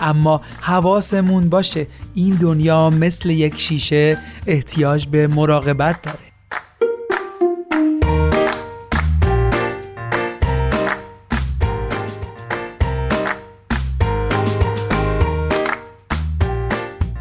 اما حواسمون باشه این دنیا مثل یک شیشه احتیاج به مراقبت داره.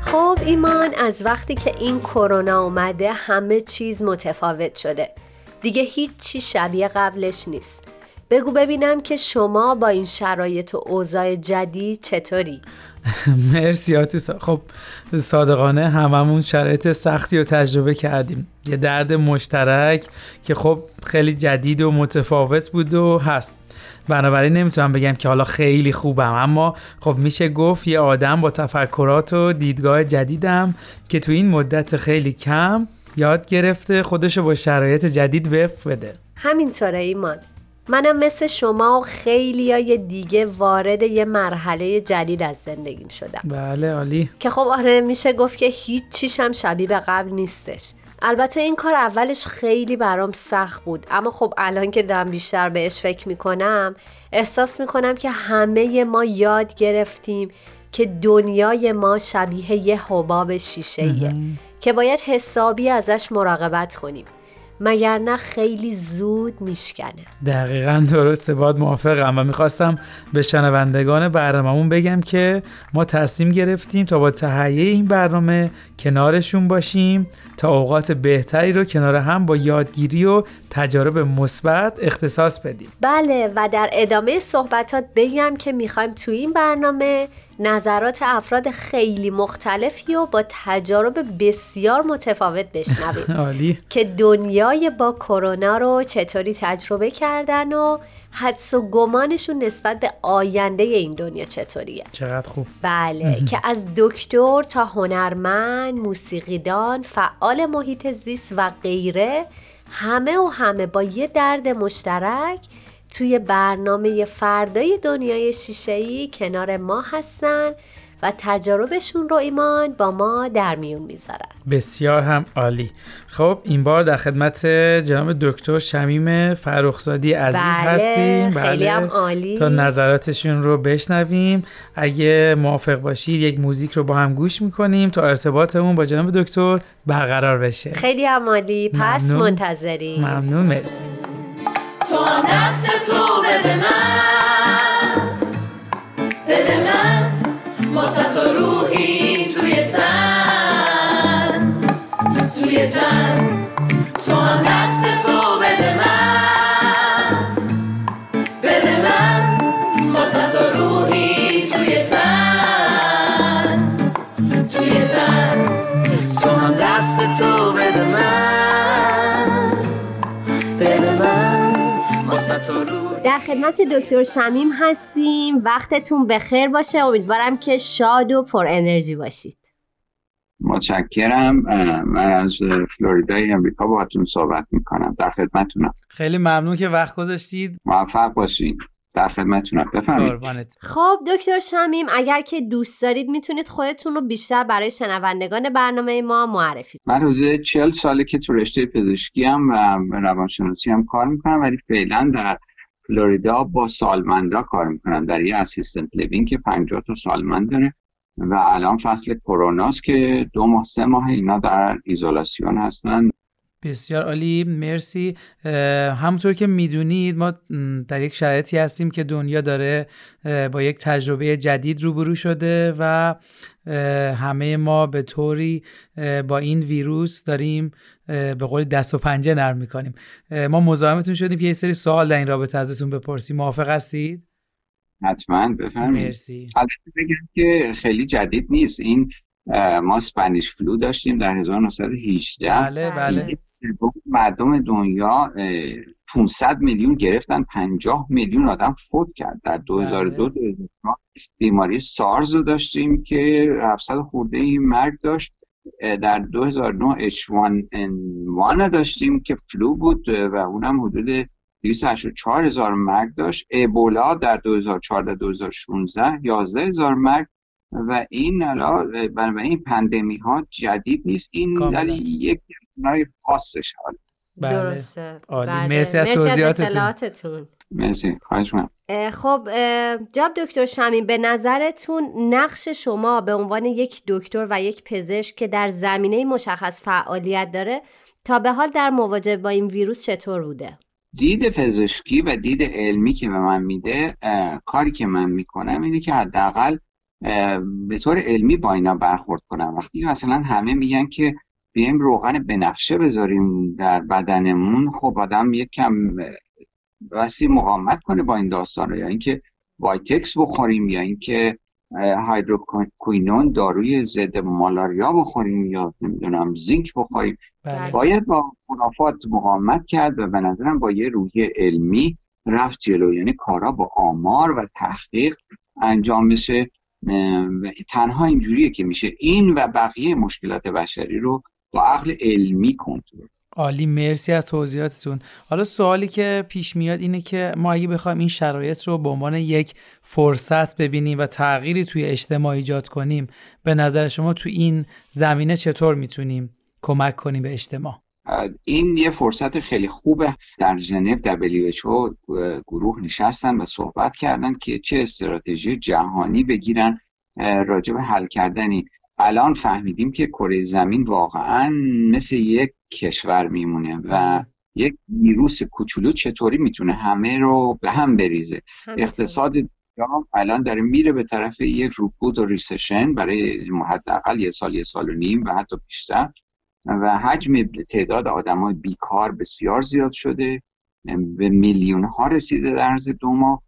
خب ایمان از وقتی که این کرونا اومده همه چیز متفاوت شده. دیگه هیچی شبیه قبلش نیست. بگو ببینم که شما با این شرایط و اوضاع جدید چطوری؟ مرسی آتوسا خب صادقانه هممون شرایط سختی رو تجربه کردیم. یه درد مشترک که خب خیلی جدید و متفاوت بود و هست. بنابراین نمی‌تونم بگم که حالا خیلی خوبم. اما خب میشه گفت یه آدم با تفکرات و دیدگاه جدیدم که تو این مدت خیلی کم یاد گرفته خودشو با شرایط جدید وفق بده. همینطوره ایمان. منم مثل شما و خیلی های دیگه وارد یه مرحله جدید از زندگیم شدم. بله عالی. که خب آره میشه گفت که هیچ چیش هم شبیه به قبل نیستش. البته این کار اولش خیلی برام سخت بود. اما خب الان که دارم بیشتر بهش فکر می‌کنم احساس می‌کنم که همه ما یاد گرفتیم که دنیای ما شبیه یه حباب شیشه که باید حسابی ازش مراقبت کنیم. مگر نه خیلی زود میشکنه. دقیقا درسته باید موافقم و می‌خواستم به شنوندگان برنامهمون بگم که ما تصمیم گرفتیم تا با تهیه این برنامه کنارشون باشیم تا اوقات بهتری رو کنار هم با یادگیری و تجارب مثبت اختصاص بدیم. بله و در ادامه صحبتات بگم که می‌خوایم تو این برنامه نظرات افراد خیلی مختلفی و با تجارب بسیار متفاوت بشنویم. عالی. که دنیای با کرونا رو چطوری تجربه کردن و حدس و گمانشون نسبت به آینده این دنیا چطوریه. چقدر خوب. بله که از دکتر تا هنرمند موسیقیدان فعال محیط زیست و غیره همه و همه با یه درد مشترک توی برنامه فردای دنیای شیشه‌ای کنار ما هستن. و تجاربشون رو ایمان با ما در میون می‌ذارن. بسیار هم عالی. خب این بار در خدمت جناب دکتر شمیم فرخزادی عزیز بله، هستیم. خیلی هم عالی. تا نظراتشون رو بشنویم. اگه موافق باشید یک موزیک رو با هم گوش می‌کنیم تا ارتباطمون با جناب دکتر برقرار بشه. خیلی هم عالی. پس ممنون. منتظریم. ممنون مرسی. تو هم دست تو بده من. واسه تو روحی توی تن توی تن. تو هم دست تو بده من بده من. واسه تو روحی توی تن توی تن. تو هم دست تو بده من. در خدمت دکتر شمیم هستیم. وقتتون بخیر باشه. امیدوارم که شاد و پر انرژی باشید. متشکرم. من از فلوریدای امریکا باهاتون صحبت می‌کنم. در خدمتونم خیلی ممنون که وقت گذاشتید. موفق باشین. در خدمتونم بفرمایید. خب دکتر شمیم اگر که دوست دارید می‌تونید خودتون رو بیشتر برای شنوندگان برنامه ما معرفی کنید. من حدود چل ساله که تو رشته پزشکی هم و روانشناسی هم کار می‌کنم ولی فعلا در فلوریدا با سالمندا کار می‌کنم در یه assistant living که 50 تا سالمند داره. و الان فصل کروناست که دو ماه سه ماه اینا در ایزولاسیون هستن. بسیار عالی مرسی. همونطور که می‌دونید ما در یک شرایطی هستیم که دنیا داره با یک تجربه جدید روبرو شده و همه ما به طوری با این ویروس داریم به قول دست و پنجه نرم می‌کنیم. ما مزاحمتون شدیم که یه سری سوال در این رابطه ازتون بپرسیم. موافق هستید؟ حتما بفرمایید. مرسی. البته بگم که خیلی جدید نیست. این ما اسپانیش فلو داشتیم در 1918 بله بله. سوم مردم دنیا اه، 500 میلیون گرفتن 50 میلیون آدم فوت کرد. در 2002 بله. 2004 بیماری سارز رو داشتیم که 700 خورده این مرگ داشت. در 2009 H1N1 داشتیم که فلو بود و اونم حدود 284 هزار مرگ داشت. ایبولا در 2014 2016 11 هزار مرگ و این حالا این پندمی ها جدید نیست. این ولی یک نوع خاصش حال بله. درسته. بله. مرسی از توضیحاتتون. مرسی. خواهش من خب جاب دکتر شمین به نظرتون نقش شما به عنوان یک دکتر و یک پزشک که در زمینه مشخص فعالیت داره تا به حال در مواجهه با این ویروس چطور بوده؟ دید پزشکی و دید علمی که به من میده کاری که من می‌کنم اینه که حداقل به طور علمی با اینا برخورد کنم. وقتی مثلا همه میگن که بیایم روغن بنفشه بذاریم در بدنمون خب آدم یک کم بسی مقاومت کنه با این داستان یا اینکه وایتکس بخوریم یا اینکه hydroquinone داروی ضد مالاریا بخوریم یا نمی‌دونم zinc بخوریم. بله. باید با منافات مقاومت کرد و به نظرم با یه روحیه علمی رفت جلو. یعنی کارا با آمار و تحقیق انجام بشه. تنها اینجوریه که میشه این و بقیه مشکلات بشری رو با عقل علمی کنترل. عالی مرسی از توضیحاتتون. حالا سوالی که پیش میاد اینه که ما اگه بخوایم این شرایط رو به عنوان یک فرصت ببینیم و تغییری توی اجتماع ایجاد کنیم به نظر شما تو این زمینه چطور می‌تونیم کمک کنیم به اجتماع؟ این یه فرصت خیلی خوبه. در ژنو WHO گروه نشستن و صحبت کردن که چه استراتژی جهانی بگیرن راجع به حل کردن الان فهمیدیم که کره زمین واقعا مثل یک کشور میمونه و یک ویروس کوچولو چطوری می‌تونه همه رو به هم بریزه. اقتصاد الان داره میره به طرف یک رکود و ریسشن برای حداقل یه سال یه سال و نیم و حتی بیشتر. و حجم تعداد آدمای بیکار بسیار زیاد شده به میلیون ها رسیده در عرض دو ماه.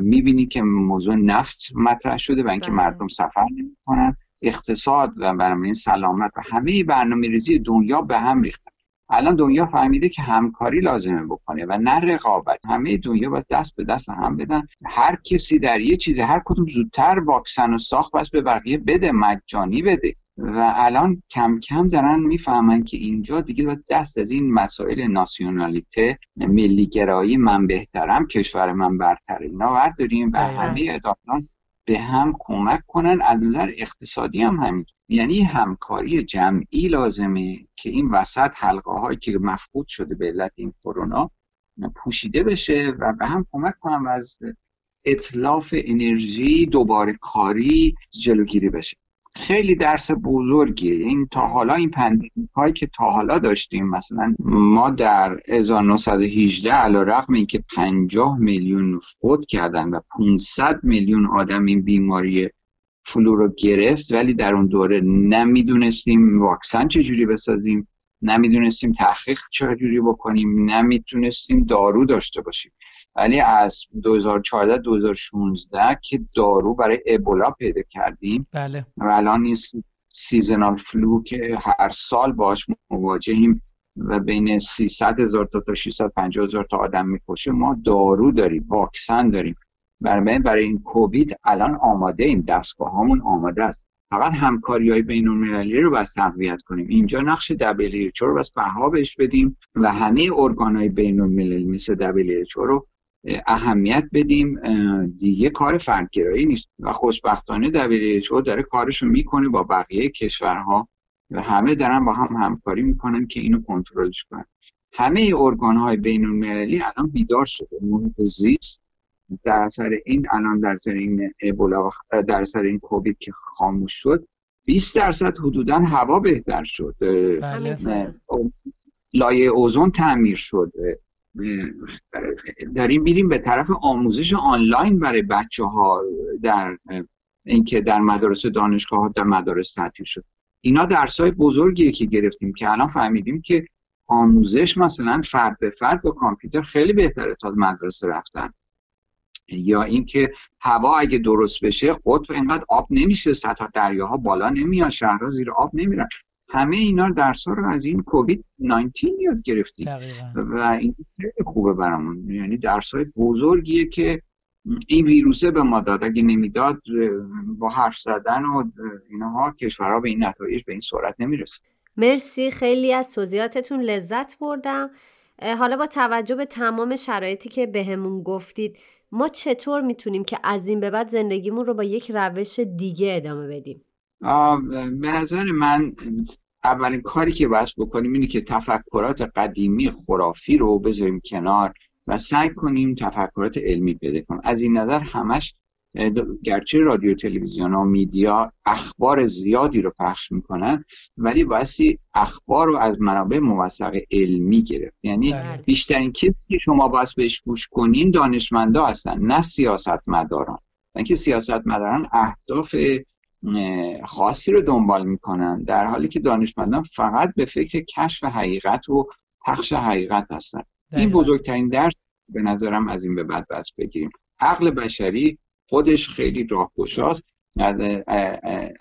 می‌بینی که موضوع نفت مطرح شده و اینکه بله. مردم سفر نمی‌کنن. اقتصاد و برنامه سلامت و همه برنامه ریزی دنیا به هم ریختن. الان دنیا فهمیده که همکاری لازمه بکنه و نه رقابت. همه دنیا باید دست به دست هم بدن. هر کسی در یه چیزی هر کدوم زودتر واکسن و ساخت بس به بقیه بده مجانی بده. و الان کم کم دارن می‌فهمن که اینجا دیگه باید دست از این مسائل ناسیونالیته ملیگرایی من بهترم کشور من برتر اینا برداریم و همه اداران به هم کمک کنن. از نظر اقتصادی هم همین. یعنی همکاری جمعی لازمه که این وسط حلقه هایی که مفقود شده به علت این کرونا پوشیده بشه و به هم کمک کنن و از اطلاف انرژی دوباره کاری جلوگیری بشه. خیلی درس بزرگیه. این تا حالا این پندیمی هایی که تا حالا داشتیم مثلا ما در 1918 علا رقم این که 50 میلیون فوت کردن و 500 میلیون آدم این بیماری flu رو گرفت ولی در اون دوره نمی‌دونستیم واکسن چجوری بسازیم. نمی‌دونستیم تحقیق چجوری بکنیم نمی‌تونستیم دارو داشته باشیم. ولی از 2014 2016 که دارو برای ابولا پیدا کردیم بله. و الان این seasonal flu که هر سال باش مواجهیم و بین 300 هزار تا تا 650 هزار تا آدم می‌کشه ما دارو داریم واکسن داریم. برای برای این کووید الان آماده این دستگاه هامون آماده است. فقط همکاری های بین المللی رو بس تقویت کنیم. اینجا نقش WHO رو بس بها بهش بدیم و همه ارگان های بین المللی مثل WHO رو اهمیت بدیم. دیگه کار فردگرایی نیست و خوشبختانه WHO داره کارشو می‌کنه با بقیه کشورها و همه دارن با هم همکاری می‌کنن که اینو کنترلش کنن. همه ارگان های بین المللی الان بیدار شده. محیط زیست در اثر این الان در اثر این ابولا در اثر این کووید که خاموش شد 20 درصد حدودا هوا بهتر شد. بله. لایه اوزون تعمیر شد. داریم میریم به طرف آموزش آنلاین برای بچه ها در اینکه در مدارس دانشگاه ها در مدارس تعطیل شد. اینا درس های بزرگیه که گرفتیم که الان فهمیدیم که آموزش مثلا فرد به فرد با کامپیوتر خیلی بهتره تا مدرسه رفتن. یا اینکه هوا اگه درست بشه قطب اینقدر آب نمیشه سطح دریاها بالا نمیاد شهرها زیر آب نمیرن. همه اینا درس رو از این کووید 19 یاد گرفتیم و این خیلی خوبه برامون. یعنی درس های بزرگیه که این ویروسه به ما داد. اگه نمی‌داد با حرف زدن و اینها کشورها به این نتایج به این صورت نمی‌رسه. مرسی. خیلی از توضیحاتتون لذت بردم. حالا با توجه به تمام شرایطی که بهمون گفتید ما چطور می‌تونیم که از این به بعد زندگیمون رو با یک روش دیگه ادامه بدیم؟ به نظر من اولین کاری که باید بکنیم اینه که تفکرات قدیمی خرافی رو بذاریم کنار و سعی کنیم تفکرات علمی پیدا کنیم. از این نظر همش گرچه رادیو تلویزیون و میدیا اخبار زیادی رو پخش می‌کنن ولی بایستی اخبار رو از منابع موثق علمی گرفت. یعنی بله. بیشترین کسی که شما باید بهش گوش کنین دانشمندا هستن نه سیاست مداران اینکه سیاست مداران اهداف خاصی رو دنبال می‌کنن در حالی که دانشمندان فقط به فکر کشف حقیقت و پخش حقیقت هستن. این بزرگترین درس به نظرم از این به بعد بس بگیریم. عقل بشری خودش خیلی راهگشاست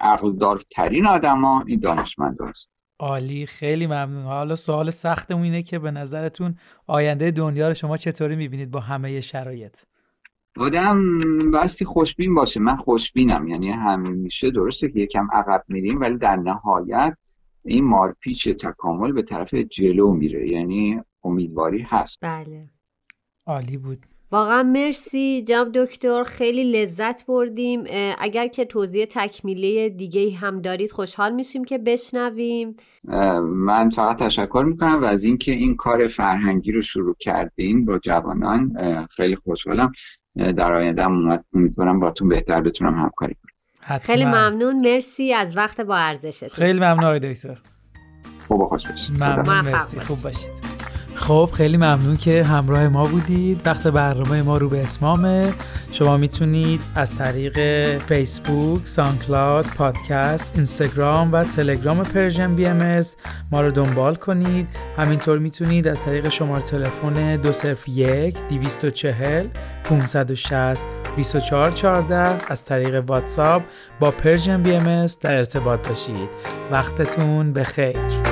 عقل دارترین آدما این دانشمند هست عالی خیلی ممنون. حالا سوال سختمون اینه که به نظرتون آینده دنیا رو شما چطوری می‌بینید با همه شرایط؟ آدم بستی خوشبین باشه. من خوشبینم. یعنی همیشه درسته که یکم عقب میریم ولی در نهایت این مارپیچ تکامل به طرف جلو میره. یعنی امیدواری هست. بله. عالی بود. واقعا مرسی جناب دکتر خیلی لذت بردیم. اگر که توضیح تکمیلی دیگه هم دارید خوشحال میشیم که بشنویم. من فقط تشکر می‌کنم و از اینکه این کار فرهنگی رو شروع کردین با جوانان خیلی خوشحالم. در آینده امیدوارم باتون بهتر بتونم همکاری کنم. خیلی ممنون. مرسی. از وقت با ارزشتون. خیلی ممنون آقای دکتر. خوب خوش باشید. ممنون. مرسی. خوب باشید. خب خیلی ممنون که همراه ما بودید. وقت برنامه ما رو به اتمامه شما می‌تونید از طریق فیسبوک، SoundCloud، پادکست، اینستاگرام و تلگرام Persian BM ما رو دنبال کنید. همینطور می‌تونید از طریق شماره تلفن 201 240 560 2414 از طریق واتساپ با Persian BM در ارتباط باشید. وقتتون بخیر.